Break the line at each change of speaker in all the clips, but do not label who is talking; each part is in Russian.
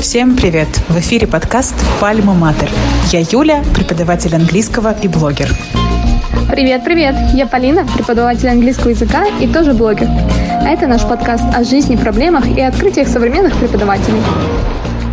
Всем привет! В эфире подкаст «Пальма Матер». Я Юля, преподаватель английского и блогер.
Привет, привет! Я Полина, преподаватель английского языка и тоже блогер. А это наш подкаст о жизни, проблемах и открытиях современных преподавателей.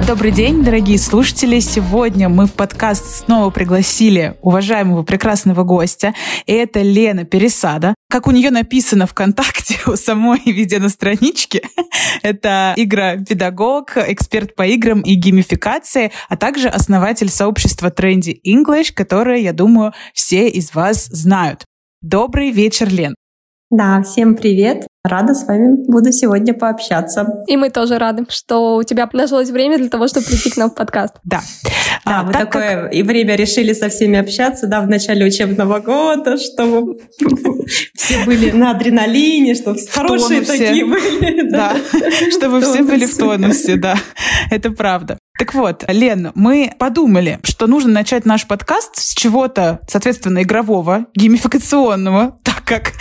Добрый день, дорогие слушатели. Сегодня мы в подкаст снова пригласили уважаемого прекрасного гостя. И это Лена Пересада. Как у нее написано ВКонтакте у самой видео на страничке, это игра-педагог, эксперт по играм и геймификации, а также основатель сообщества Trendy English, которое, я думаю, все из вас знают. Добрый вечер, Лен.
Да, всем привет. Рада с вами буду сегодня пообщаться.
И мы тоже рады, что у тебя нашлось время для того, чтобы прийти к нам в подкаст.
Да.
Да, а, мы такое как... и время решили со всеми общаться, да, в начале учебного года, чтобы все были на адреналине, чтобы хорошие такие были.
Да, чтобы все были в тонусе, да. Это правда. Так вот, Лен, мы подумали, что нужно начать наш подкаст с чего-то, соответственно, игрового, геймификационного, так как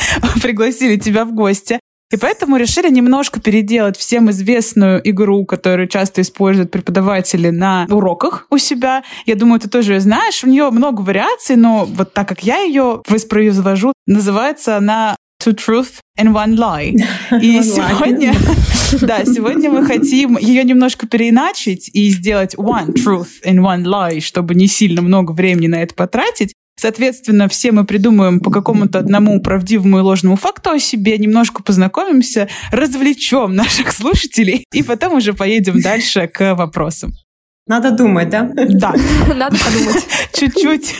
пригласили тебя в гости. И поэтому решили немножко переделать всем известную игру, которую часто используют преподаватели на уроках у себя. Я думаю, ты тоже ее знаешь. У нее много вариаций, но вот так как я ее воспроизвожу, называется она Two Truth and One Lie. И сегодня, да, сегодня мы хотим ее немножко переиначить и сделать One Truth and One Lie, чтобы не сильно много времени на это потратить. Соответственно, все мы придумаем по какому-то одному правдивому и ложному факту о себе, немножко познакомимся, развлечем наших слушателей и потом уже поедем дальше к вопросам.
Надо думать, да?
Да.
Надо подумать.
Чуть-чуть,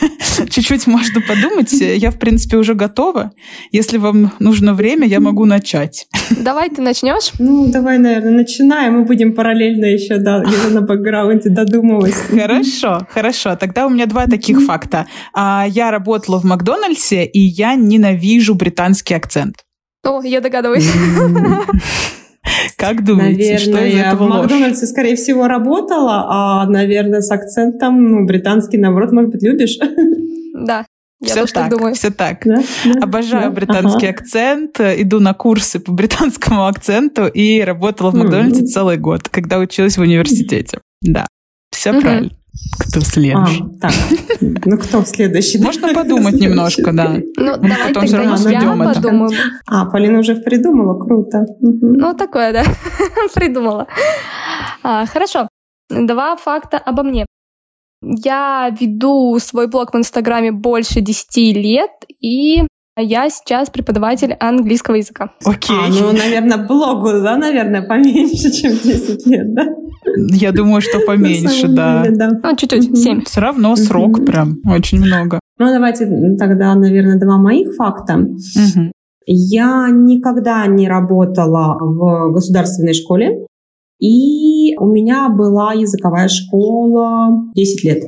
чуть-чуть можно подумать. Я, в принципе, уже готова. Если вам нужно время, я могу начать.
Давай ты начнешь?
Ну, давай, наверное, начинаем. Мы будем параллельно еще да, где-то на бэкграунде додумывать.
Хорошо, хорошо. Тогда у меня два таких факта. А, я работала в Макдональдсе, и я ненавижу британский акцент.
О, я догадываюсь.
Как думаете,
наверное,
что из этого
в Макдональдсе, скорее всего, работала, а, наверное, с акцентом, ну, британский, наоборот, может быть, любишь?
Да, я
все так,
думаю.
все так. Да? Обожаю да? британский ага. акцент, иду на курсы по британскому акценту и работала в Макдональдсе mm-hmm. целый год, когда училась в университете. Да, все mm-hmm. правильно. Кто следующий?
А, так, ну кто следующий?
Можно подумать немножко, да.
Ну, давай потом тогда все равно я подумаю.
А, Полина уже придумала, круто.
Ну, такое, да, придумала. А, хорошо, два факта обо мне. Я веду свой блог в Инстаграме больше 10 лет, и я сейчас преподаватель английского языка.
Окей.
А, ну, наверное, блогу, да, наверное, поменьше, чем 10 лет, да?
Я думаю, что поменьше, да.
Деле, да. Ну, чуть-чуть, 7.
Все равно срок прям очень много.
Ну, давайте тогда, наверное, два моих факта. Я никогда не работала в государственной школе, и у меня была языковая школа 10 лет.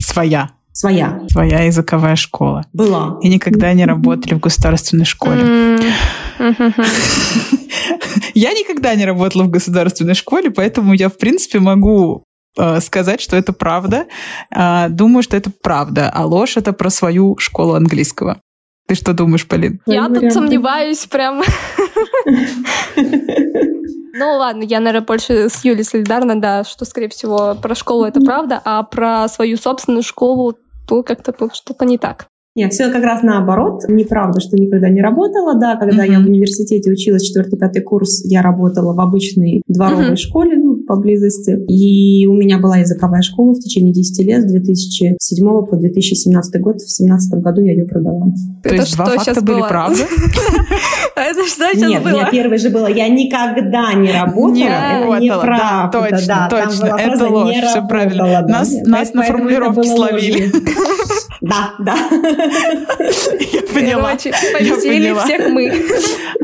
Своя?
Своя.
Своя языковая школа.
Была.
И никогда не работали в государственной школе. Я никогда не работала в государственной школе, поэтому я, в принципе, могу э, сказать, что это правда. Э, думаю, что это правда. А ложь — это про свою школу английского. Ты что думаешь, Полин?
Я тут сомневаюсь прям. Ну ладно, я, наверное, больше с Юлей солидарна, да, что, скорее всего, про школу это правда, а про свою собственную школу то как-то тут что-то не так.
Нет, все как раз наоборот. Неправда, что никогда не работала. Да, когда mm-hmm. я в университете училась, четвертый-пятый курс, я работала в обычной дворовой mm-hmm. школе ну, поблизости. И у меня была языковая школа в течение 10 лет, с 2007 по 2017 год. В 2017 году я ее продала.
То Это есть два факта были правда?
Это что сейчас
Нет,
было?
Нет, первый же было, я никогда не работала.
Не работала, да, точно, точно. Это ложь, все правильно. Нас на формулировке словили.
Да, да.
Я поняла.
Повесели всех мы.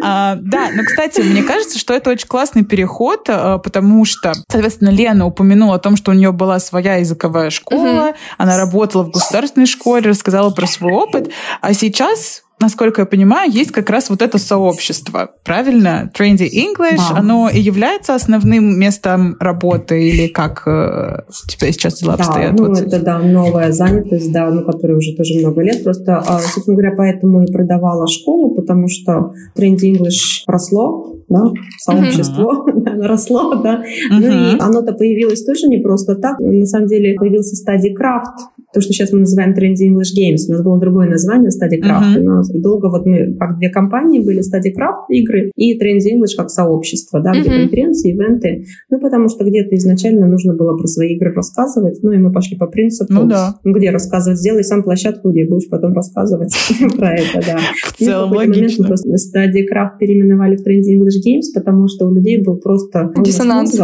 А, да, но, кстати, мне кажется, что это очень классный переход, а, потому что, соответственно, Лена упомянула о том, что у нее была своя языковая школа, она работала в государственной школе, рассказала про свой опыт, а сейчас насколько я понимаю, есть как раз вот это сообщество, правильно? Trendy English, да. оно и является основным местом работы или как э, у тебя сейчас дела
да,
обстоят?
Ну, вот это, да, новая занятость, да, ну, которая уже тоже много лет. Просто, а, собственно говоря, поэтому и продавала школу, потому что Trendy English росло, да, сообщество uh-huh. росло, да. Uh-huh. Ну и оно-то появилось тоже не просто так. На самом деле появился стадий крафт, то, что сейчас мы называем Trendy English Games. У нас было другое название Study Craft. Uh-huh. У нас долго вот мы, как две компании были, Study Craft игры и Trendy English как сообщество, да, uh-huh. где конференции, ивенты. Ну, потому что где-то изначально нужно было про свои игры рассказывать, ну, и мы пошли по принципу, ну, да. где рассказывать, сделай сам площадку, где будешь потом рассказывать про это, да.
В целом логично.
Просто Study Craft переименовали в Trendy English Games, потому что у людей был просто...
Диссонанс.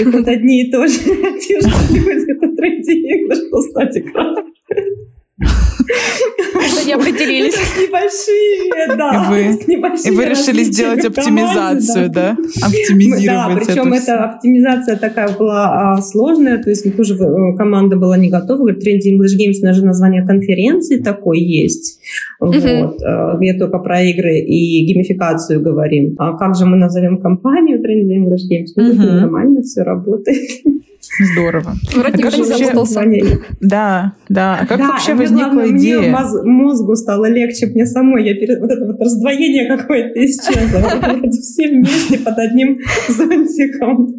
И вот одни и то же люди, это Trendy Study Craft.
Что не определились.
С небольшими, да.
И вы, и вы решили сделать оптимизацию, да? Оптимизировать
Да, причем эта оптимизация такая была а, сложная, то есть тоже э, команда была не готова. Говорит, Trendy English Games, даже название конференции такой есть. Вот, э, где только про игры и геймификацию говорим. А как же мы назовем компанию Trendy English Games? Ну, нормально все работает.
Здорово.
Вроде как вообще...
Да, да. А как
да,
вообще возникла
главное,
идея?
Мне моз- мозгу стало легче, мне самой. Я перед... Вот это вот раздвоение какое-то исчезло. Все вместе под одним зонтиком.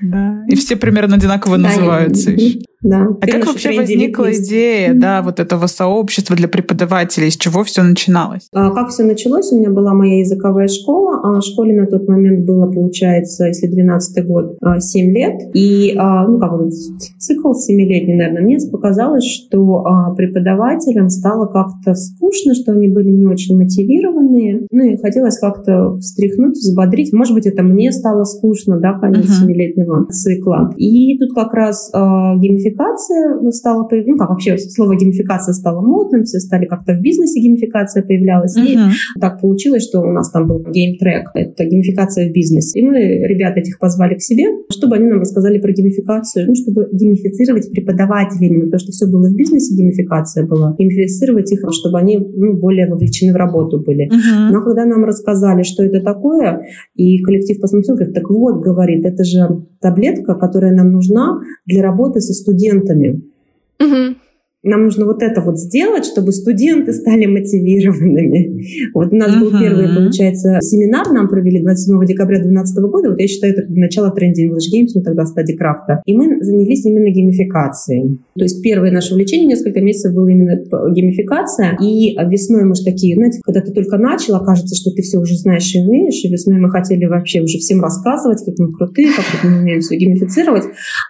Да. И все примерно одинаково называются еще.
Да.
А как вообще возникла идея, да, вот этого сообщества для преподавателей, с чего все начиналось?
А, как все началось? У меня была моя языковая школа, а школе на тот момент было, получается, если 12 год, 7 а, лет, и, а, ну, как вот цикл 7-летний, наверное, мне показалось, что преподавателям стало как-то скучно, что они были не очень мотивированные, ну, и хотелось как-то встряхнуть, взбодрить. Может быть, это мне стало скучно, да, конец uh-huh. 7-летнего цикла. И тут как раз геймификация геймификация стала, ну как вообще слово геймификация стало модным, все стали как-то в бизнесе геймификация появлялась. Uh-huh. И так получилось, что у нас там был геймтрек, это геймификация в бизнесе. И мы ребят этих позвали к себе, чтобы они нам рассказали про геймификацию, ну, чтобы геймифицировать преподавателей именно, потому что все было в бизнесе, геймификация была. Геймифицировать их, чтобы они ну, более вовлечены в работу были. Uh-huh. Но когда нам рассказали, что это такое, и коллектив посмотрел, говорит, так вот, говорит, это же таблетка, которая нам нужна для работы со студентами студентами. Угу нам нужно вот это вот сделать, чтобы студенты стали мотивированными. Вот у нас uh-huh. был первый, получается, семинар, нам провели 27 декабря 2012 года, вот я считаю, это начало тренди English Games, ну тогда стадии крафта. И мы занялись именно геймификацией. То есть первое наше увлечение несколько месяцев было именно геймификация, и весной мы же такие, знаете, когда ты только начал, окажется, что ты все уже знаешь и умеешь, и весной мы хотели вообще уже всем рассказывать, как мы крутые, как мы умеем все геймифицировать,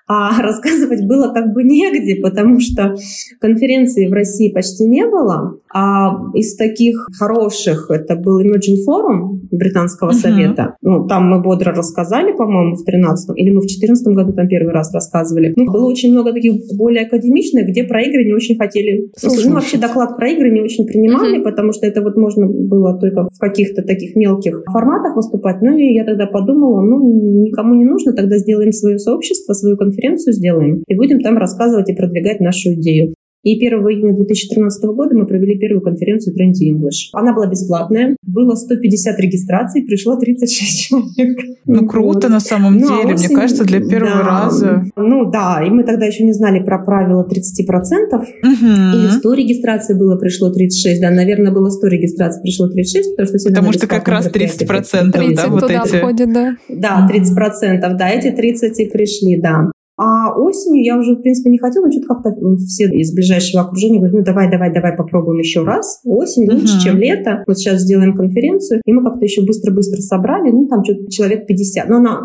а рассказывать было как бы негде, потому что Конференции в России почти не было, а из таких хороших это был Emerging Forum Британского uh-huh. совета. Ну, там мы бодро рассказали, по-моему, в 13 или мы в 14 году там первый раз рассказывали. Ну, было очень много таких более академичных, где про игры не очень хотели. Слушать. Ну, вообще доклад про игры не очень принимали, uh-huh. потому что это вот можно было только в каких-то таких мелких форматах выступать. Ну, и я тогда подумала, ну, никому не нужно, тогда сделаем свое сообщество, свою конференцию сделаем и будем там рассказывать и продвигать нашу идею. И 1 июня 2013 года мы провели первую конференцию Trendy English. Она была бесплатная, было 150 регистраций, пришло 36 человек.
Ну, круто вот. на самом ну, деле, осень, мне кажется, для первого да, раза.
Ну да, и мы тогда еще не знали про правила 30%. Угу. Или 100 регистраций было, пришло 36. Да, наверное, было 100 регистраций, пришло 36, потому что все
Потому что как раз 30%, 30 да, вот эти.
Входит, да.
Да, 30%, да, эти 30 и пришли, да. А осенью я уже, в принципе, не хотела, но что-то как-то все из ближайшего окружения говорят, ну давай, давай, давай попробуем еще раз. Осень uh-huh. лучше, чем лето. Вот сейчас сделаем конференцию. И мы как-то еще быстро-быстро собрали, ну там что-то человек 50. Но она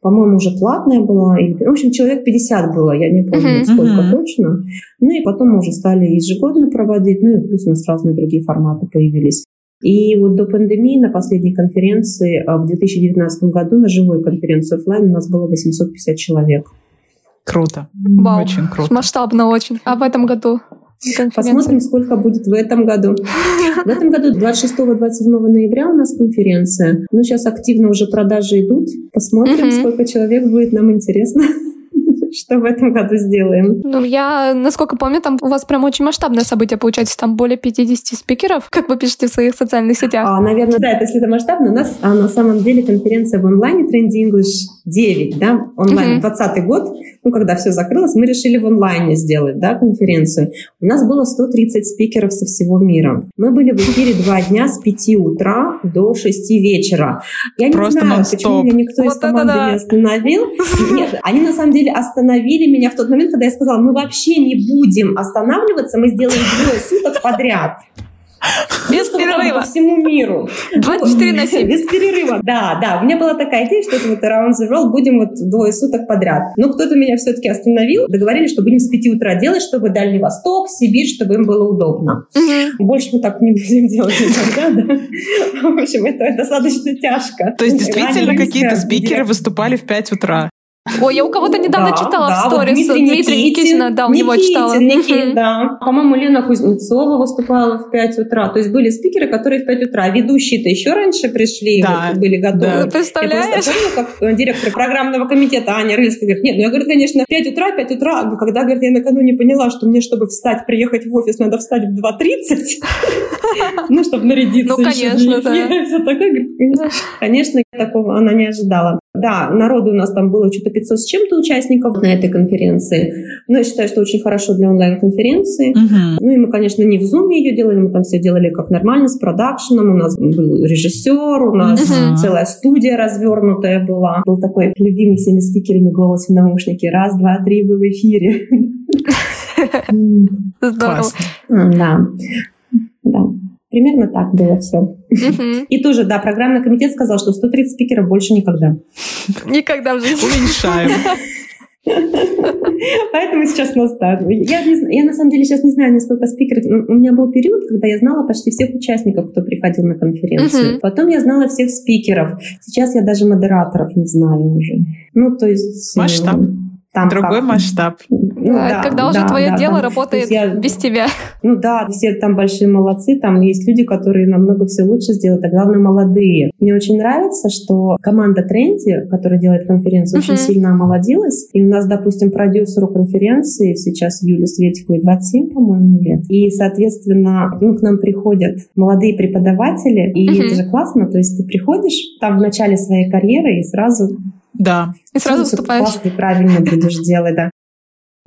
по-моему, уже платная была. В общем, человек 50 было, я не помню, uh-huh. сколько uh-huh. точно. Ну и потом мы уже стали ежегодно проводить, ну и плюс у нас разные другие форматы появились. И вот до пандемии на последней конференции а, в 2019 году, на живой конференции офлайн, у нас было 850 человек.
Круто.
Вау.
Очень круто.
Масштабно очень. А в этом году?
Посмотрим, сколько будет в этом году. В этом году 26-27 ноября у нас конференция. Ну, сейчас активно уже продажи идут. Посмотрим, сколько человек будет, нам интересно. что в этом году сделаем.
Ну, я, насколько помню, там у вас прям очень масштабное событие получается. Там более 50 спикеров, как вы пишете в своих социальных сетях.
А, наверное, да, это если это масштабно. У нас а, на самом деле конференция в онлайне Trendy English 9, да, онлайн, uh 20 год, ну, когда все закрылось, мы решили в онлайне сделать, да, конференцию. У нас было 130 спикеров со всего мира. Мы были в эфире два дня с 5 утра до 6 вечера. Я
Просто
не знаю, почему меня никто
Вот
из команды
да.
не остановил. Нет, они на самом деле остановили меня в тот момент, когда я сказала, мы вообще не будем останавливаться, мы сделаем двое суток подряд.
Без перерыва.
По всему миру.
24 на 7.
Без перерыва. Да, да. У меня была такая идея, что это вот around the world будем вот двое суток подряд. Но кто-то меня все-таки остановил. Договорились, что будем с 5 утра делать, чтобы Дальний Восток, Сибирь, чтобы им было удобно. Больше мы так не будем делать никогда, да? В общем, это достаточно тяжко.
То есть действительно какие-то спикеры выступали в 5 утра.
Ой, я у кого-то недавно
Да,
читала
да,
в
вот
сторис
Дмитрий
Дмитрия
Никитин,
Никитина, да, у него
Никитин,
читала.
Никитин, да. По-моему, Лена Кузнецова выступала в 5 утра. То есть были спикеры, которые в 5 утра. А ведущие-то еще раньше пришли,
Да,
вот, были готовы.
да.
Ну, представляешь?
Я просто помню, как э, директор программного комитета Аня Рыльская говорит, нет, ну я, говорю, конечно, 5 утра, 5 утра, но когда, говорит, я накануне поняла, что мне, чтобы встать, приехать в офис, надо встать в 2.30, ну, чтобы нарядиться
Ну,
еще
конечно, да.
Конечно, такого она не ожидала. Да, народу у нас там было что-то 500 с чем-то участников на этой конференции. Но я считаю, что очень хорошо для онлайн-конференции.
Мгм.
Ну и мы, конечно, не в Zoom ее делали, мы там все делали как нормально, с продакшеном. У нас был режиссер, у нас
Мгм.
целая студия развернутая была. Был такой любимый всеми спикерами голос в наушнике. Раз, два, три, вы в эфире.
Здорово.
Да, да. Примерно так было все. И тоже, да, программный комитет сказал, что 130 спикеров больше никогда.
Никогда в жизни.
Уменьшаем.
Поэтому сейчас на старт. Я, не зна- я на самом деле сейчас не знаю, насколько спикеров. У меня был период, когда я знала почти всех участников, кто приходил на конференцию.
Мгм.
Потом я знала всех спикеров. Сейчас я даже модераторов не знаю уже. Ну, то есть... э,
Масштаб.
Там
Другой
как-
масштаб.
Ну,
Да,
да,
когда уже
да,
твое
да,
дело
там-
работает
я-
без тебя.
Ну да, все там большие молодцы, там есть люди, которые намного все лучше сделают, а главное молодые. Мне очень нравится, что команда Тренди, которая делает конференцию, очень
Мгм.
сильно омолодилась. И у нас, допустим, продюсеру конференции сейчас Юле Светиковой 27, по-моему, лет. И, соответственно, ну, к нам приходят молодые преподаватели, и
Мгм.
это же классно, то есть ты приходишь там в начале своей карьеры и сразу
Да.
И сразу выступаешь.
классно правильно будешь делать, да.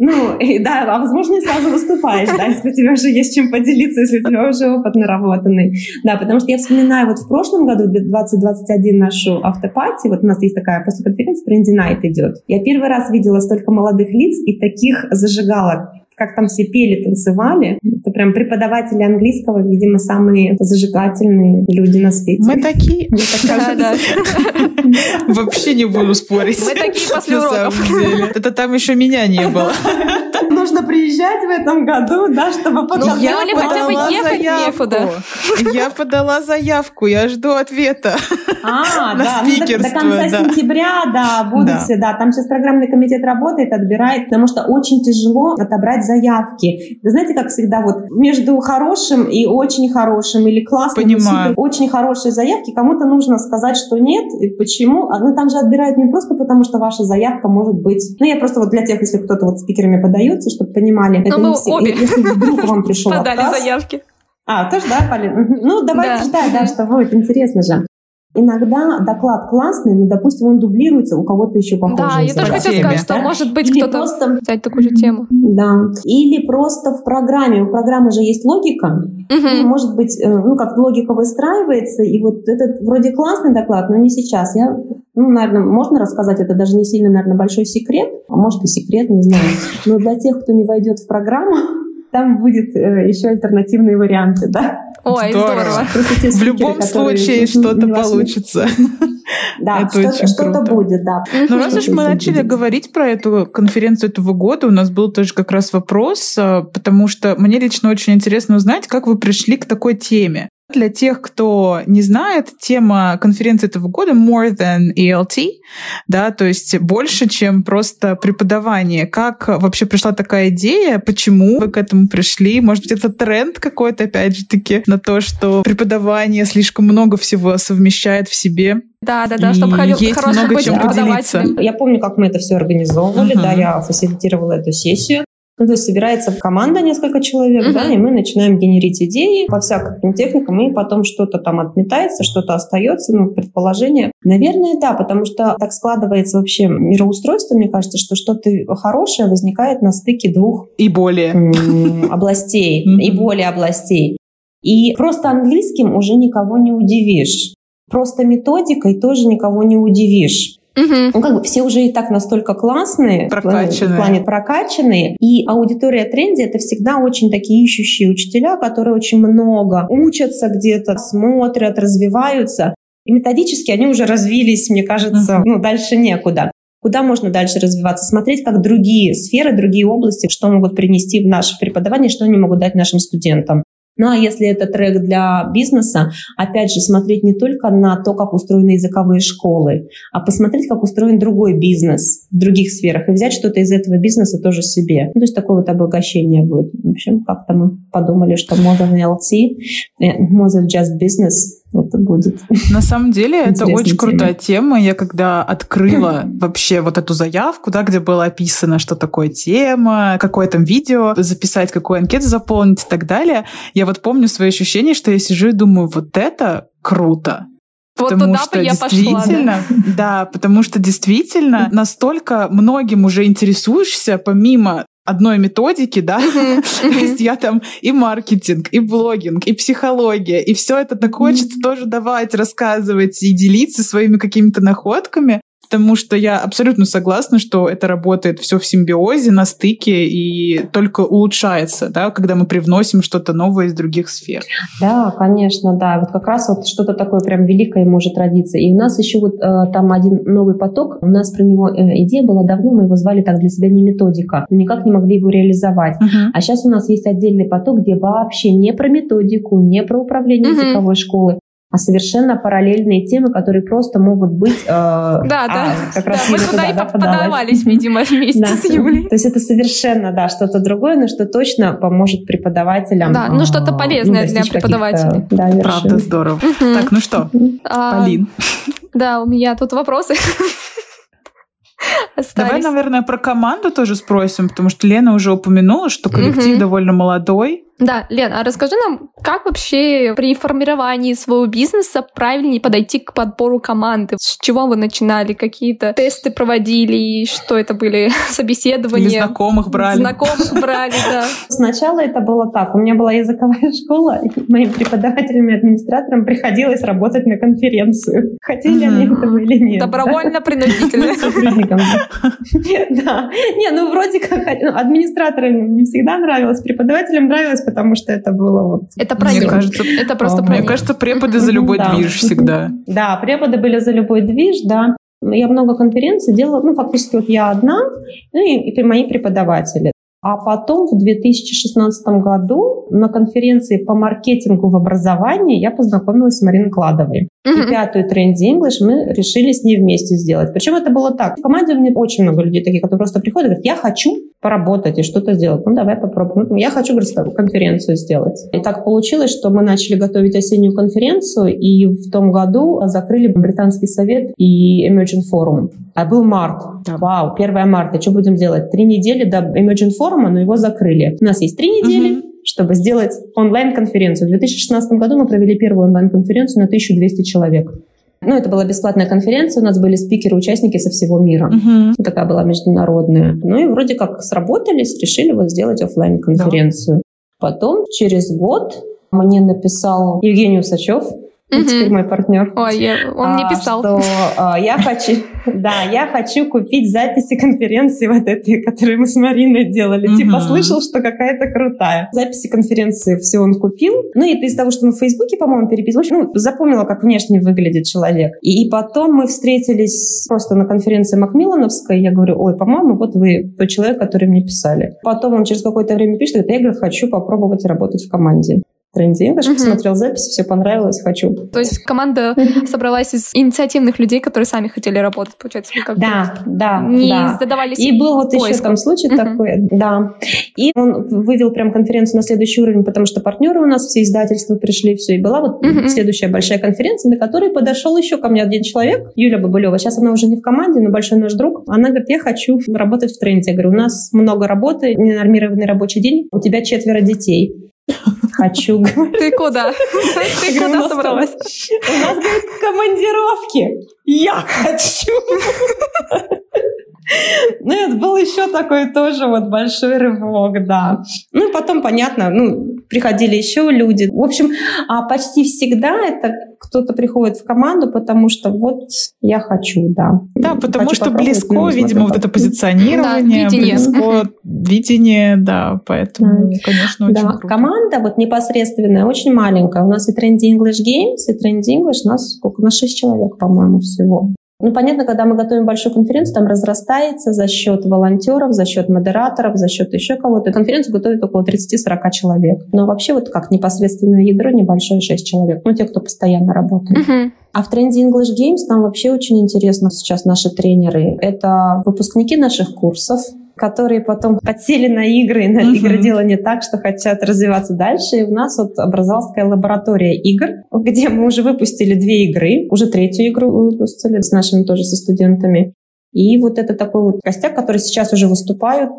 Ну, и да, а возможно, и сразу выступаешь, да, если у тебя уже есть чем поделиться, если у тебя уже опыт наработанный. Да, потому что я вспоминаю вот в прошлом году, 2021, нашу автопати, вот у нас есть такая после конференции Тренди Найт идет. Я первый раз видела столько молодых лиц и таких зажигалок, как там все пели, танцевали. Это прям преподаватели английского, видимо, самые зажигательные люди на свете.
Мы такие.
Мне так
да.
Вообще не буду спорить.
Мы такие после уроков.
Это там еще меня не было.
Нужно приезжать в этом году, да, чтобы показать.
Ну, я или хотя бы ехать
заявку.
некуда.
Я подала заявку, я жду ответа.
А,
на
да, ну, до- до,
спикерство,
конца
да.
сентября, да, будут
Да.
все, да. Там сейчас программный комитет работает, отбирает, потому что очень тяжело отобрать заявки. Вы знаете, как всегда, вот между хорошим и очень хорошим или классным,
Понимаю.
супер, очень хорошие заявки, кому-то нужно сказать, что нет, и почему. А, Ну, там же отбирают не просто потому, что ваша заявка может быть... Ну, я просто вот для тех, если кто-то вот спикерами подается, чтобы понимали. это
мы
не все-
обе
Если вдруг вам пришел
Подали
отказ,
заявки.
а, тоже, да, Полин? Ну, давайте
Да.
ждать, да, что будет интересно же. Иногда доклад классный, но, допустим, он дублируется у кого-то еще похожий.
Да, я тоже хотела
теме,
сказать, что
да?
может быть
Или
кто-то
просто,
взять такую же тему.
да, или просто в программе, у программы же есть логика, ну,
Мгм.
может быть, э, ну, как логика выстраивается, и вот этот вроде классный доклад, но не сейчас. Я, ну, наверное, можно рассказать, это даже не сильно, наверное, большой секрет, а может и секрет, не знаю. Но для тех, кто не войдет в программу, там будет э, еще альтернативные варианты, да.
Ой,
Здорово.
здорово.
В любом случае что-то получится.
Да,
Это
что-то,
очень
что-то
круто.
будет, да.
Ну, раз уж мы начали
будет.
говорить про эту конференцию этого года, у нас был тоже как раз вопрос, а, потому что мне лично очень интересно узнать, как вы пришли к такой теме. Для тех, кто не знает, тема конференции этого года more than ELT, да, то есть больше, чем просто преподавание. Как вообще пришла такая идея? Почему вы к этому пришли? Может быть, это тренд какой-то, опять же таки, на то, что преподавание слишком много всего совмещает в себе?
Да, да, да, чтобы есть хорошим
много чем поделиться.
Я помню, как мы это все организовывали, uh-huh. да, я фасилитировала эту сессию. Ну, то есть собирается команда несколько человек, uh-huh. да, и мы начинаем генерить идеи по всяким техникам, и потом что-то там отметается, что-то остается, ну, предположение. Наверное, да, потому что так складывается вообще мироустройство, мне кажется, что что-то хорошее возникает на стыке двух...
И более.
Областей, и более областей. И просто английским уже никого не удивишь. Просто методикой тоже никого не удивишь. Угу. Ну, как бы все уже и так настолько классные,
прокачанные.
в плане прокачанные. И аудитория тренди — это всегда очень такие ищущие учителя, которые очень много учатся где-то, смотрят, развиваются. И методически они уже развились, мне кажется, угу. ну, дальше некуда. Куда можно дальше развиваться? Смотреть, как другие сферы, другие области, что могут принести в наше преподавание, что они могут дать нашим студентам. Ну а если это трек для бизнеса, опять же, смотреть не только на то, как устроены языковые школы, а посмотреть, как устроен другой бизнес в других сферах и взять что-то из этого бизнеса тоже себе. Ну, то есть такое вот обогащение будет. В общем, как-то мы подумали, что Modern LT, Modern Just Business это будет.
На самом деле это очень крутая тема. Я когда открыла вообще вот эту заявку, да, где было описано, что такое тема, какое там видео записать, какую анкету заполнить и так далее, я вот помню свои ощущения, что я сижу и думаю, вот это круто.
Вот
потому
туда
что
бы я
действительно,
пошла, да?
да, потому что действительно настолько многим уже интересуешься, помимо одной методики, да, то есть я там и маркетинг, и блогинг, и психология, и все это так хочется тоже давать, рассказывать и делиться своими какими-то находками потому что я абсолютно согласна, что это работает все в симбиозе, на стыке и только улучшается, да, когда мы привносим что-то новое из других сфер.
Да, конечно, да. Вот как раз вот что-то такое прям великое может родиться. И у нас еще вот э, там один новый поток, у нас про него э, идея была давно, мы его звали так для себя не методика, но никак не могли его реализовать. Uh-huh. А сейчас у нас есть отдельный поток, где вообще не про методику, не про управление uh-huh. языковой школы, а совершенно параллельные темы, которые просто могут быть... Э,
да, а, да. Как раз да, мы туда, и да, подавались, видимо, вместе да. с Юлей.
То есть это совершенно, да, что-то другое, но что точно поможет преподавателям.
Да, ну что-то полезное ну, для преподавателей.
Да, Правда, здорово. Так, ну что, а, Полин.
Да, у меня тут вопросы.
Остались. Давай, наверное, про команду тоже спросим, потому что Лена уже упомянула, что коллектив угу. довольно молодой.
Да, Лен, а расскажи нам, как вообще при формировании своего бизнеса правильнее подойти к подбору команды? С чего вы начинали? Какие-то тесты проводили? Что это были? Собеседования?
Или знакомых брали?
Знакомых брали, да.
Сначала это было так. У меня была языковая школа, и моим преподавателям и администраторам приходилось работать на конференцию. Хотели они этого или нет.
Добровольно-принудительно.
Да. Не, ну вроде как ну, администраторам не всегда нравилось, преподавателям нравилось, потому что это было вот...
Это про Мне кажется, это просто
про Мне кажется, преподы за любой движ всегда.
Да, преподы были за любой движ, да. Я много конференций делала, ну, фактически вот я одна, ну и, и мои преподаватели. А потом в 2016 году на конференции по маркетингу в образовании я познакомилась с Мариной Кладовой. Mm-hmm. И пятую Trendy English мы решили с ней вместе сделать. Причем это было так. В команде у меня очень много людей таких, которые просто приходят и говорят, я хочу поработать и что-то сделать. Ну, давай попробуем. Ну, я хочу, говорит, конференцию сделать. И так получилось, что мы начали готовить осеннюю конференцию, и в том году закрыли Британский совет и Emerging Forum. А был март. Да. Вау, 1 марта. Что будем делать? Три недели до Emerging Forum, но его закрыли. У нас есть три недели. Mm-hmm чтобы сделать онлайн-конференцию. В 2016 году мы провели первую онлайн-конференцию на 1200 человек. Ну, это была бесплатная конференция, у нас были спикеры, участники со всего мира. Uh-huh. Такая была международная. Ну и вроде как сработались, решили вот сделать офлайн конференцию да. Потом, через год, мне написал Евгений Усачев, Угу. Теперь мой партнер.
Ой, я, он мне а, писал.
Что а, я хочу, да, я хочу купить записи конференции вот этой, которую мы с Мариной делали. Угу. Типа слышал, что какая-то крутая. Записи конференции все он купил. Ну и из того, что мы в Фейсбуке, по-моему, переписывали, ну, запомнила, как внешне выглядит человек. И, и потом мы встретились просто на конференции Макмиллановской. Я говорю, ой, по-моему, вот вы тот человек, который мне писали. Потом он через какое-то время пишет, говорит, я говорю, хочу попробовать работать в команде. Тренди English, угу. посмотрел запись, все понравилось, хочу.
То есть команда собралась из инициативных людей, которые сами хотели работать, получается?
Как да, да,
не
да.
задавались
И был вот поиском. еще там случай угу. такой, да. И он вывел прям конференцию на следующий уровень, потому что партнеры у нас все издательства пришли, все. И была вот угу. следующая большая конференция, на которой подошел еще ко мне один человек, Юля Бабылева. Сейчас она уже не в команде, но большой наш друг. Она говорит, я хочу работать в тренде. Я говорю, у нас много работы, ненормированный рабочий день, у тебя четверо детей. Хочу.
Ты куда? Ты куда собралась?
У нас, говорит, командировки. Я хочу. Ну, это был еще такой тоже вот большой рывок, да. Ну, потом, понятно, ну, приходили еще люди. В общем, а почти всегда это кто-то приходит в команду, потому что вот я хочу, да.
Да, потому хочу что близко, видимо, вот это позиционирование, да, видение. близко, видение, да, поэтому, да. конечно, очень да. круто.
Команда вот непосредственная, очень маленькая. У нас и Trendy English Games, и Trendy English, у нас сколько? На 6 человек, по-моему, всего. Ну, понятно, когда мы готовим большую конференцию, там разрастается за счет волонтеров, за счет модераторов, за счет еще кого-то. Конференцию готовит около 30-40 человек. Но вообще вот как непосредственное ядро небольшое 6 человек. Ну, те, кто постоянно работает. Uh-huh. А в тренде English Games там вообще очень интересно сейчас наши тренеры. Это выпускники наших курсов, которые потом подсели на игры, и на uh-huh. игры делали так, что хотят развиваться дальше. И у нас вот образовалась такая лаборатория игр, где мы уже выпустили две игры, уже третью игру выпустили с нашими тоже со студентами. И вот это такой вот костяк, который сейчас уже выступают,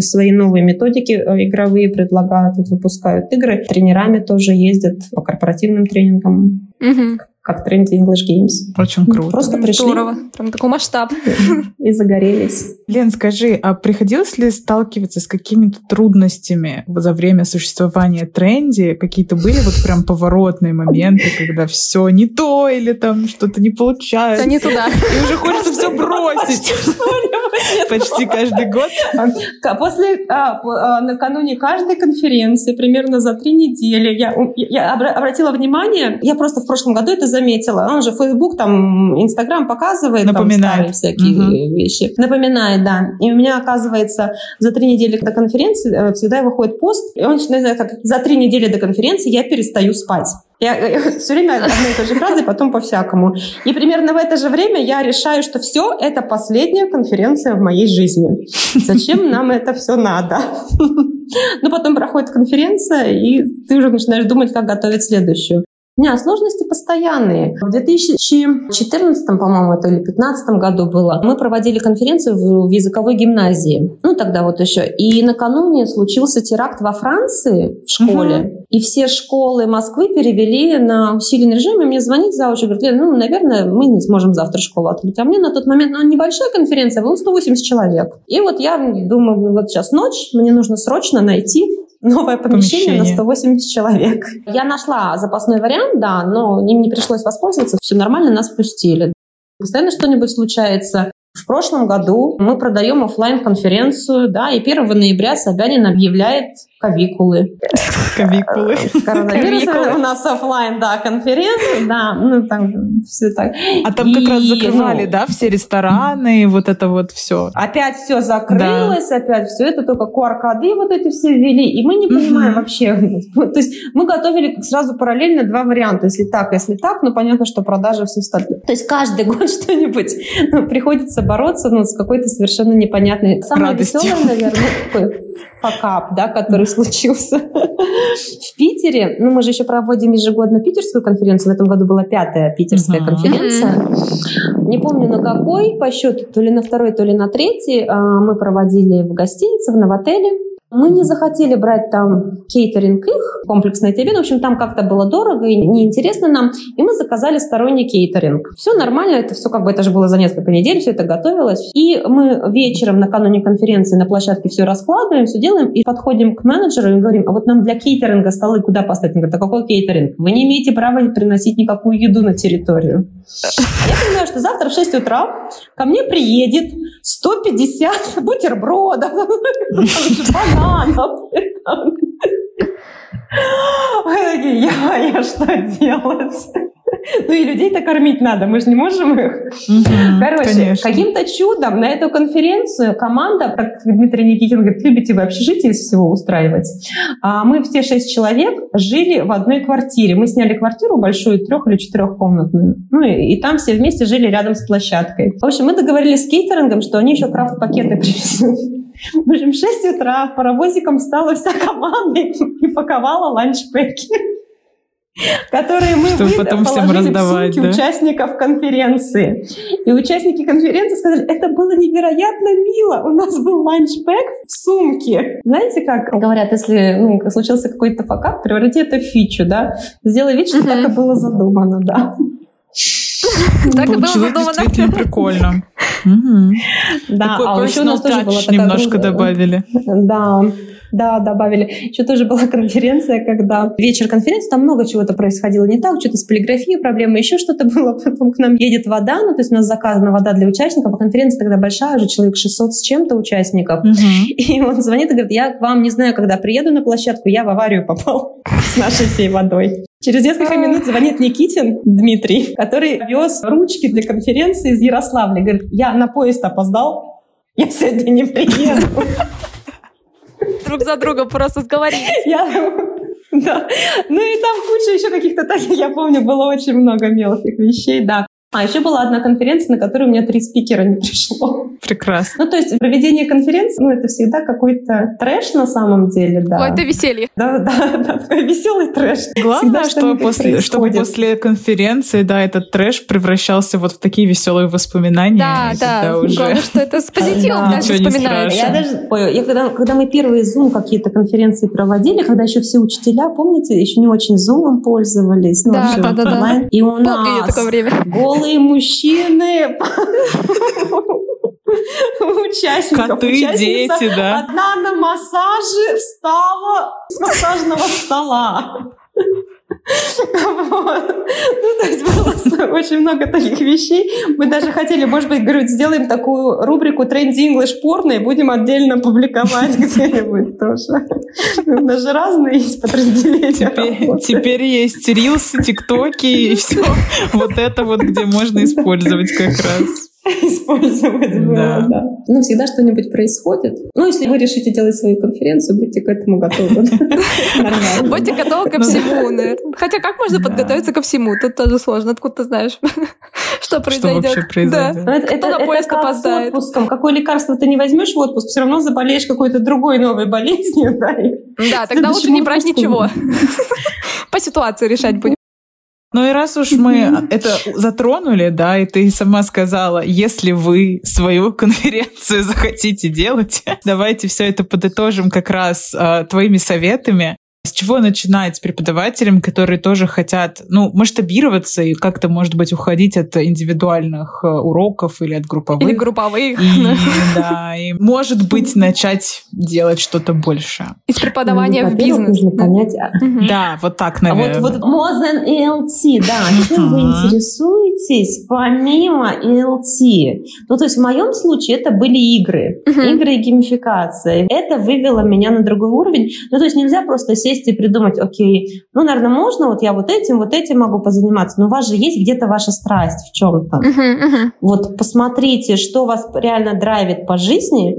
свои новые методики э, игровые предлагают, выпускают игры. Тренерами тоже ездят по корпоративным тренингам. Угу как тренде English Games.
Очень круто.
Просто пришли.
Здорово. Прям такой масштаб.
И загорелись.
Лен, скажи, а приходилось ли сталкиваться с какими-то трудностями за время существования тренди? Какие-то были вот прям поворотные моменты, когда все не то или там что-то не получается?
Все не туда.
И уже хочется все бросить. Почти каждый год.
После, а, а, накануне каждой конференции, примерно за три недели, я, я обратила внимание, я просто в прошлом году это заметила. Он же Facebook, там, Инстаграм показывает
Напоминает.
там всякие угу. вещи. Напоминает, да. И у меня, оказывается, за три недели до конференции э, всегда выходит пост, и он начинает как «За три недели до конференции я перестаю спать». Я, я все время одной и той же фразой, потом по-всякому. И примерно в это же время я решаю, что все, это последняя конференция в моей жизни. Зачем нам это все надо? Но потом проходит конференция, и ты уже начинаешь думать, как готовить следующую. Нет, сложности постоянные. В 2014, по-моему, это или 2015 году было, мы проводили конференцию в языковой гимназии. Ну, тогда вот еще. И накануне случился теракт во Франции в школе. Угу. И все школы Москвы перевели на усиленный режим. И мне звонит завуч и говорит, ну, наверное, мы не сможем завтра школу открыть. А мне на тот момент, ну, небольшая конференция, было 180 человек. И вот я думаю, вот сейчас ночь, мне нужно срочно найти новое помещение, помещение на 180 человек. Я нашла запасной вариант, да, но им не пришлось воспользоваться, все нормально, нас пустили. Постоянно что-нибудь случается. В прошлом году мы продаем офлайн конференцию да, и 1 ноября Собянин объявляет Кавикулы.
Кавикулы.
Коронавирус у нас офлайн, да, конференция, да, ну там все так.
А там как раз закрывали, ну, да, все рестораны, вот это вот все.
Опять все закрылось, опять все это, только QR-коды вот эти все ввели, и мы не понимаем вообще. То есть мы готовили сразу параллельно два варианта, если так, если так, ну понятно, что продажи все стали. То есть каждый год что-нибудь ну, приходится бороться ну, с какой-то совершенно непонятной. Самое веселое, наверное, такой факап, да, который случился в Питере. Ну, мы же еще проводим ежегодно питерскую конференцию. В этом году была пятая питерская конференция. Не помню на какой, по счету, то ли на второй, то ли на третий. А, мы проводили в гостинице, в новотеле. Мы не захотели брать там кейтеринг их, комплексное тебе. В общем, там как-то было дорого и неинтересно нам. И мы заказали сторонний кейтеринг. Все нормально, это все как бы, это же было за несколько недель, все это готовилось. И мы вечером накануне конференции на площадке все раскладываем, все делаем и подходим к менеджеру и говорим, а вот нам для кейтеринга столы куда поставить? Он говорит, а какой кейтеринг? Вы не имеете права приносить никакую еду на территорию. Я понимаю, что завтра в 6 утра ко мне приедет 150 бутербродов, бананов. Я, я что делать? Ну и людей-то кормить надо, мы же не можем их. Короче, каким-то чудом на эту конференцию команда, как Дмитрий Никитин говорит, любите вы общежитие из всего устраивать. А мы все шесть человек жили в одной квартире. Мы сняли квартиру большую, трех или четырехкомнатную. Ну и, и там все вместе жили рядом с площадкой. В общем, мы договорились с кейтерингом, что они еще крафт-пакеты привезут. В общем, в 6 утра паровозиком стала вся команда и паковала lunch bag и которые мы
Чтобы потом всем раздавать,
в да? участников конференции. И участники конференции сказали, это было невероятно мило. У нас был lunch bag в сумке. Знаете, как говорят, если ну, случился какой-то fuck-up, преврати это в фичу, да? Сделай вид, что так и было задумано, да.
Так и было задумано. действительно прикольно.
Да,
а еще у нас тоже была немножко добавили.
Да, да, добавили. Еще тоже была конференция, когда вечер конференции, там много чего-то происходило не так, что-то с полиграфией проблемы, еще что-то было. Потом к нам едет вода, ну, то есть у нас заказана вода для участников, а конференция тогда большая, уже человек 600 с чем-то участников. Угу. И он звонит и говорит, я к вам не знаю, когда приеду на площадку, я в аварию попал с нашей всей водой. Через несколько минут звонит Никитин Дмитрий, который вез ручки для конференции из Ярославля. Говорит, я на поезд опоздал, я сегодня не приеду
друг за другом просто сговорились.
Я... Да. Ну и там куча еще каких-то таких, я помню, было очень много мелких вещей, да. А еще была одна конференция, на которую у меня три спикера не пришло.
Прекрасно.
Ну, то есть проведение конференции, ну, это всегда какой-то трэш на самом деле, да.
Ой, это веселье.
Да, да, да, такой веселый трэш.
Главное, что после, чтобы после конференции, да, этот трэш превращался вот в такие веселые воспоминания.
Да, да. Уже... Главное, что это с позитивом даже вспоминается.
Я даже, ой, я когда, когда мы первые Zoom какие-то конференции проводили, когда еще все учителя, помните, еще не очень Zoom пользовались.
Ну, да, да, да, да.
И у нас Помню такое время. Гол голые мужчины, участников.
Коты, дети, да.
Одна на массаже встала с массажного стола. Вот. Ну, то есть было очень много таких вещей. Мы даже хотели, может быть, говорю, сделаем такую рубрику «Тренди English порно» и будем отдельно публиковать где-нибудь тоже. Даже разные есть подразделения.
Теперь, теперь есть рилсы, тиктоки и все. Вот это вот, где можно использовать как раз.
использовать было, да. да. Ну, всегда что-нибудь происходит. Ну, если вы решите делать свою конференцию, будьте к этому готовы.
Будьте готовы ко ну всему. Хотя как можно подготовиться ко всему? Тут тоже сложно. Откуда ты знаешь, что произойдет?
Что вообще произойдет?
Ну, Кто на поезд опоздает? отпуском. Какое лекарство ты не возьмешь в отпуск, все равно заболеешь какой-то другой новой болезнью.
Да, тогда лучше не брать ничего. По ситуации решать будем.
Ну и раз уж мы это затронули, да, и ты сама сказала, если вы свою конференцию захотите делать, давайте все это подытожим как раз э, твоими советами. С чего начинать с преподавателям, которые тоже хотят, ну, масштабироваться и как-то, может быть, уходить от индивидуальных э, уроков или от групповых.
Или групповых.
И, да, и, может быть, начать делать что-то больше.
Из преподавания ну, в бизнес.
нужно понять...
А, да, вот так, наверное.
А вот, вот Мозен и ЛТ, да, чем вы интересуетесь помимо ЛТ? Ну, то есть в моем случае это были игры. Игры и геймификация. Это вывело меня на другой уровень. Ну, то есть нельзя просто сесть сесть и придумать, окей, ну, наверное, можно, вот я вот этим, вот этим могу позаниматься, но у вас же есть где-то ваша страсть в чем-то. Uh-huh, uh-huh. Вот посмотрите, что вас реально драйвит по жизни,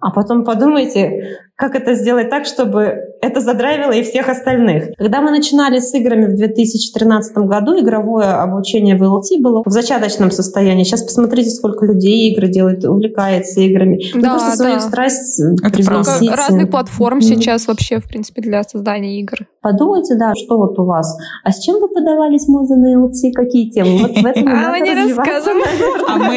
а потом подумайте, как это сделать так, чтобы это задрайвило и всех остальных. Когда мы начинали с играми в 2013 году, игровое обучение в LT было в зачаточном состоянии. Сейчас посмотрите, сколько людей игры делают, увлекается играми. Да, ну, просто да. свою страсть привносите.
Разных платформ mm-hmm. сейчас вообще, в принципе, для создания игр.
Подумайте, да, что вот у вас. А с чем вы подавались мозы на LT? Какие темы? Вот в этом
А мы не рассказываем.
А мы...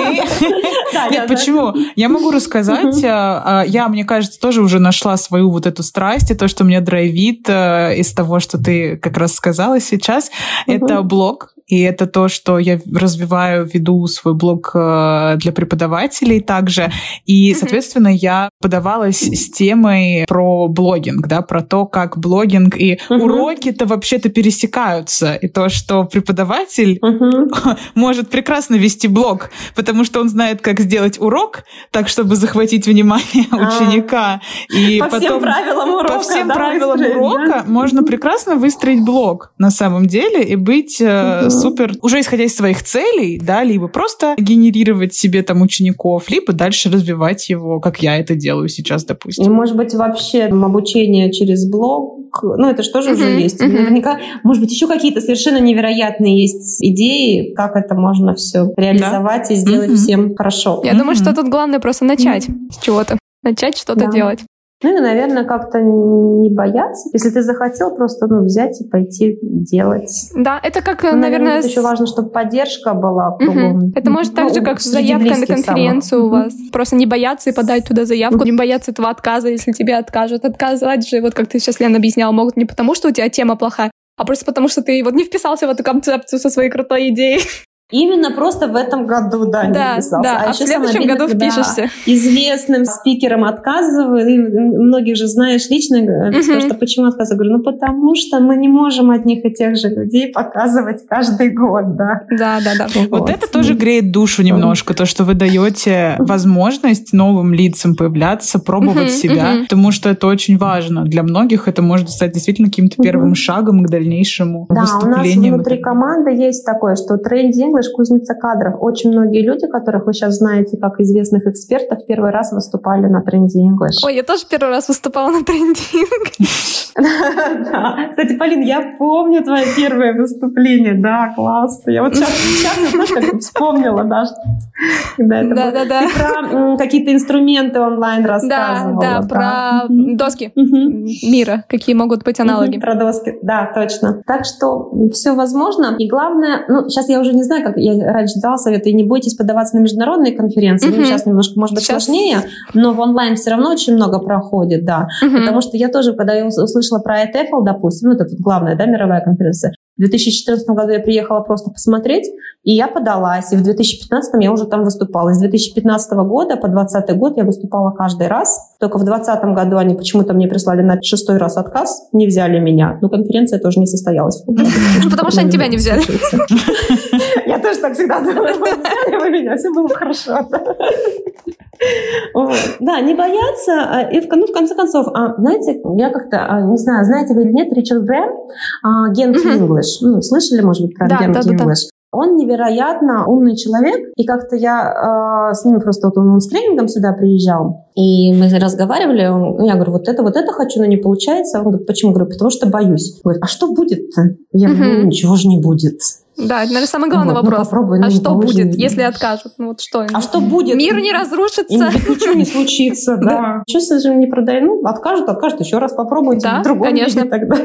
Нет, почему? Я могу рассказать. А, а, я, мне кажется, тоже уже нашла нашла свою вот эту страсть, и то, что меня драйвит э, из того, что ты как раз сказала сейчас, угу. это блог. И это то, что я развиваю, веду свой блог э, для преподавателей также. И, соответственно, я подавалась с темой про блогинг, да, про то, как блогинг и uh-huh. уроки-то вообще-то пересекаются. И то, что преподаватель uh-huh. может прекрасно вести блог, потому что он знает, как сделать урок так, чтобы захватить внимание а. ученика.
И по потом, всем правилам урока.
По всем да, правилам урока да? можно прекрасно выстроить блог на самом деле и быть uh-huh супер, уже исходя из своих целей, да, либо просто генерировать себе там учеников, либо дальше развивать его, как я это делаю сейчас, допустим.
И, может быть, вообще обучение через блог, ну, это же тоже uh-huh, уже есть. Uh-huh. Наверняка, может быть, еще какие-то совершенно невероятные есть идеи, как это можно все реализовать да. и сделать uh-huh. всем хорошо.
Я думаю, что тут главное просто начать с чего-то. Начать что-то да. делать.
Ну и, наверное, как-то не бояться. Если ты захотел, просто ну, взять и пойти делать.
Да, это как,
ну,
наверное... наверное
еще важно, чтобы поддержка была кругом.
Угу. Это может ну, так же, как заявка на конференцию самых. у вас. Просто не бояться и подать туда заявку, угу. не бояться этого отказа, если тебе откажут. Отказать же, вот как ты сейчас, Лена, объясняла, могут не потому, что у тебя тема плохая, а просто потому, что ты вот не вписался в эту концепцию со своей крутой идеей.
Именно просто в этом году, да,
да не вписался. Да, а, а еще в следующем обидно, году впишешься.
известным спикерам отказываю. И многих же знаешь лично, uh-huh. что почему отказываю? Говорю, ну потому что мы не можем одних и тех же людей показывать каждый год, да.
Да, да, да.
Вот, вот это тоже греет душу немножко, то, что вы даете возможность новым лицам появляться, пробовать uh-huh, себя, uh-huh. потому что это очень важно. Для многих это может стать действительно каким-то первым шагом к дальнейшему
да,
выступлениям.
Да, у нас внутри команды есть такое, что трендинг English кузница кадров. Очень многие люди, которых вы сейчас знаете как известных экспертов, первый раз выступали на тренде English.
Ой, я тоже первый раз выступала на тренде English.
Кстати, Полин, я помню твое первое выступление. Да, классно. Я вот сейчас, вспомнила, да, когда это да, да, да. Ты про какие-то инструменты онлайн рассказывала.
Да, да, про доски мира, какие могут быть аналоги.
Про доски, да, точно. Так что все возможно. И главное, ну, сейчас я уже не знаю, как я раньше дала совет, и не бойтесь подаваться на международные конференции. Mm-hmm. Ну, сейчас немножко, может быть, сейчас... сложнее, но в онлайн все равно очень много проходит, да. Mm-hmm. Потому что я тоже, когда я услышала про ETFL, допустим, ну, это тут главная, да, мировая конференция, в 2014 году я приехала просто посмотреть, и я подалась. И в 2015 я уже там выступала. С 2015 года по 2020 год я выступала каждый раз. Только в 2020 году они почему-то мне прислали на шестой раз отказ, не взяли меня. Но конференция тоже не состоялась.
Потому что они тебя не взяли.
Тоже так всегда думала. Взяли вы меня, все было хорошо. Да, не бояться. А, и в, ну, в конце концов, а, знаете, я как-то, а, не знаю, знаете вы или нет, Ричард Грэм, Ген English. Ну, слышали, может быть, про Ген English? Он невероятно умный человек, и как-то я э, с ним просто вот он, с тренингом сюда приезжал, и мы разговаривали, он, я говорю, вот это, вот это хочу, но не получается. Он говорит, почему? Я говорю, потому что боюсь. Он говорит, а что будет-то? Я говорю, ну, ничего же не будет.
Да, это, наверное, самый главный вот, ну, вопрос. Ну, попробуй, ну, а что будет, если откажут? Ну вот что?
А что будет?
Мир не разрушится. И
ничего не случится, да. Что же не продай? Ну, откажут, откажут, еще раз попробуйте. Да, конечно. тогда.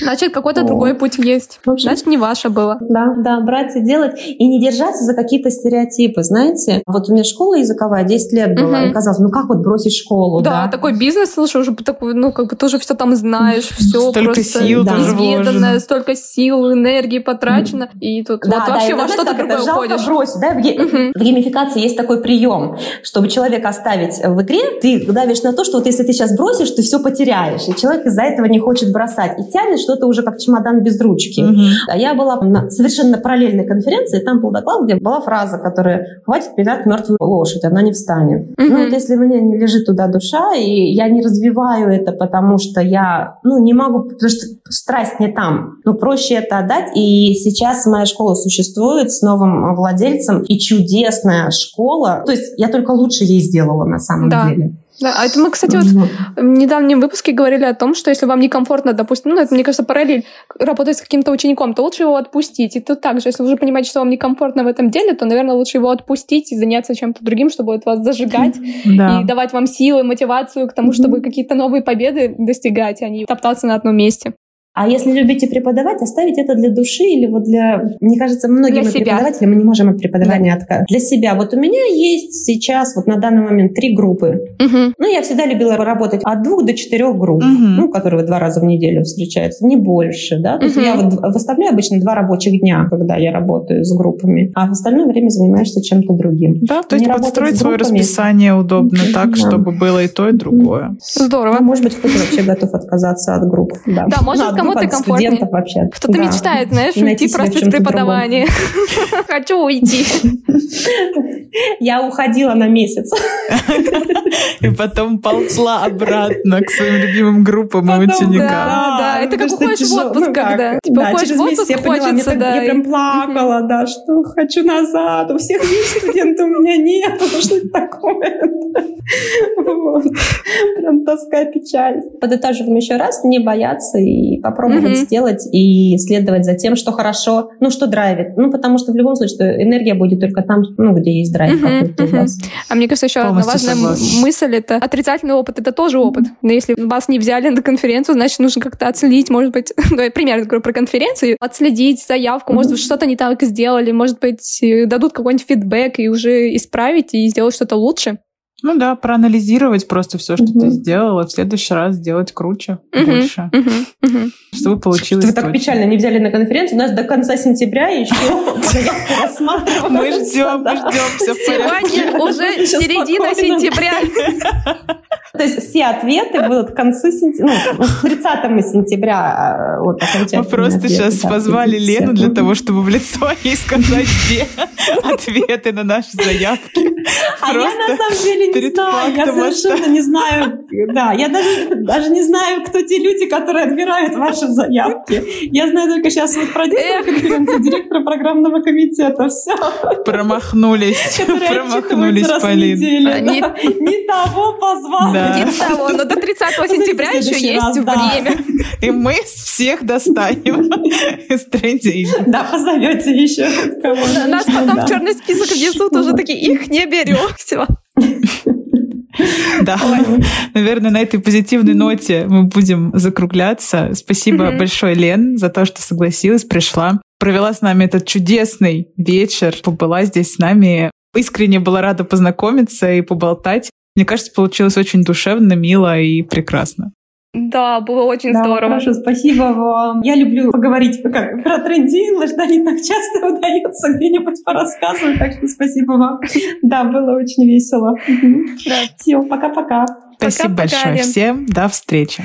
Значит, какой-то другой путь есть. Значит, не ваше было.
Да, да, брать и делать. И не держаться за какие-то стереотипы, знаете. Вот у меня школа языковая 10 лет была, и казалось, ну как вот бросить школу, да?
Такой бизнес, слушай, уже такой, ну как бы тоже все там знаешь, все
столько просто сил
изведанное, столько сил, энергии потрачено, и тут вообще во что-то другое уходишь.
бросить, да? В, ге- в геймификации есть такой прием, чтобы человека оставить в игре, ты давишь на то, что вот если ты сейчас бросишь, ты все потеряешь, и человек из-за этого не хочет бросать, и тянет что-то уже как чемодан без ручки. Угу. А я была на совершенно параллельной конференции, там был доклад, где была фраза, которая «хватит пинать мертвую лошадь, она не встанет». Угу. Ну вот если мне не лежит туда душа, и я не развиваю это, потому что я, ну, не могу, потому что страсть не там. Ну, проще это отдать. И сейчас моя школа существует с новым владельцем, и чудесная школа. То есть я только лучше ей сделала на самом да. деле.
Да, а это мы, кстати, вот в недавнем выпуске говорили о том, что если вам некомфортно, допустим, ну, это, мне кажется, параллель работать с каким-то учеником, то лучше его отпустить. И тут также, если вы уже понимаете, что вам некомфортно в этом деле, то, наверное, лучше его отпустить и заняться чем-то другим, чтобы это вас зажигать и давать вам силы, мотивацию к тому, чтобы какие-то новые победы достигать, а не топтаться на одном месте.
А если любите преподавать, оставить это для души или вот для... Мне кажется, многим для преподаватели мы не можем от преподавания да. отказать. Для себя. Вот у меня есть сейчас вот на данный момент три группы. Угу. Ну, я всегда любила работать от двух до четырех групп, угу. ну, которые два раза в неделю встречаются, не больше, да. То угу. есть я вот выставляю обычно два рабочих дня, когда я работаю с группами, а в остальное время занимаешься чем-то другим.
Да, то есть не подстроить свое расписание удобно так, да. чтобы было и то, и другое.
Здорово.
Ну, может быть, кто-то вообще готов отказаться от групп.
Да, да может кому-то комфортнее.
студентов вообще.
Кто-то
Да.
мечтает, знаешь,
И найти
уйти просто
чём-то
преподавания. Хочу уйти.
Я уходила на месяц.
И потом ползла обратно к своим любимым группам и ученикам.
Да, это как уходишь в
тяжело.
отпуск,
Ну как?
когда. Типа,
Да,
уходишь
через
в
месяц
отпуск,
я поняла, мне
хочется,
так-
да,
Я прям плакала, да, что хочу назад. У всех есть студенты, у меня нет. Что это такое? Вот. Прям тоска, печаль. Подытоживаем еще раз, не бояться и попробовать сделать и следовать за тем, что хорошо, ну что драйвит. Ну потому что в любом случае что энергия будет только там, ну где есть драйв какой-то у вас.
А мне кажется, еще одна важная мысль это отрицательный опыт. Это тоже опыт. Но если вас не взяли на конференцию, значит, нужно как-то отследить, может быть, ну, пример говорю про конференцию, отследить заявку, может быть, что-то не так сделали, может быть, э, дадут какой-нибудь фидбэк и уже исправить и сделать что-то лучше.
Ну да, проанализировать просто все, что
Мгм.
ты сделала, в следующий раз сделать круче,
Мгм,
больше,
мгм.
чтобы получилось
Вы так
точно.
печально не взяли на конференцию. У нас до конца сентября еще.
Мы ждем, мы ждем, все.
Сегодня уже середина сентября.
То есть все ответы будут к концу сентября, ну, к 30 сентября вот,
Мы просто
ответы,
сейчас
да,
позвали. Лену для того, чтобы в лицо ей сказать все ответы на наши заявки.
А я на самом деле не
перед
знаю, я совершенно не знаю, да, я даже, даже не знаю, кто те люди, которые отбирают ваши заявки. Я знаю только сейчас вот продюсер
Эх.
конференции, директор программного комитета, все,
промахнулись, промахнулись, Полин.
неделю.
А, не-
да. Не того позвали.
Да.
Не того, но до 30 сентября еще есть
раз, да.
время.
И мы всех достанем из трендинга.
Да, позовете еще кого
Нас потом в черный список внесут, уже такие, их не берем. Все.
Да, наверное, на этой позитивной ноте мы будем закругляться. Спасибо большое, Лен, за то, что согласилась, пришла. Провела с нами этот чудесный вечер, побыла здесь с нами. Искренне была рада познакомиться и поболтать. Мне кажется, получилось очень душевно, мило и прекрасно.
Да, было очень
Да,
здорово.
Хорошо, спасибо вам. Я люблю поговорить как, про тренди English, да, не так часто удается где-нибудь порассказывать, так что спасибо вам. Да, было очень весело.
Да.
Все, пока-пока.
Спасибо
Пока-пока,
большое
Лен.
всем. До встречи.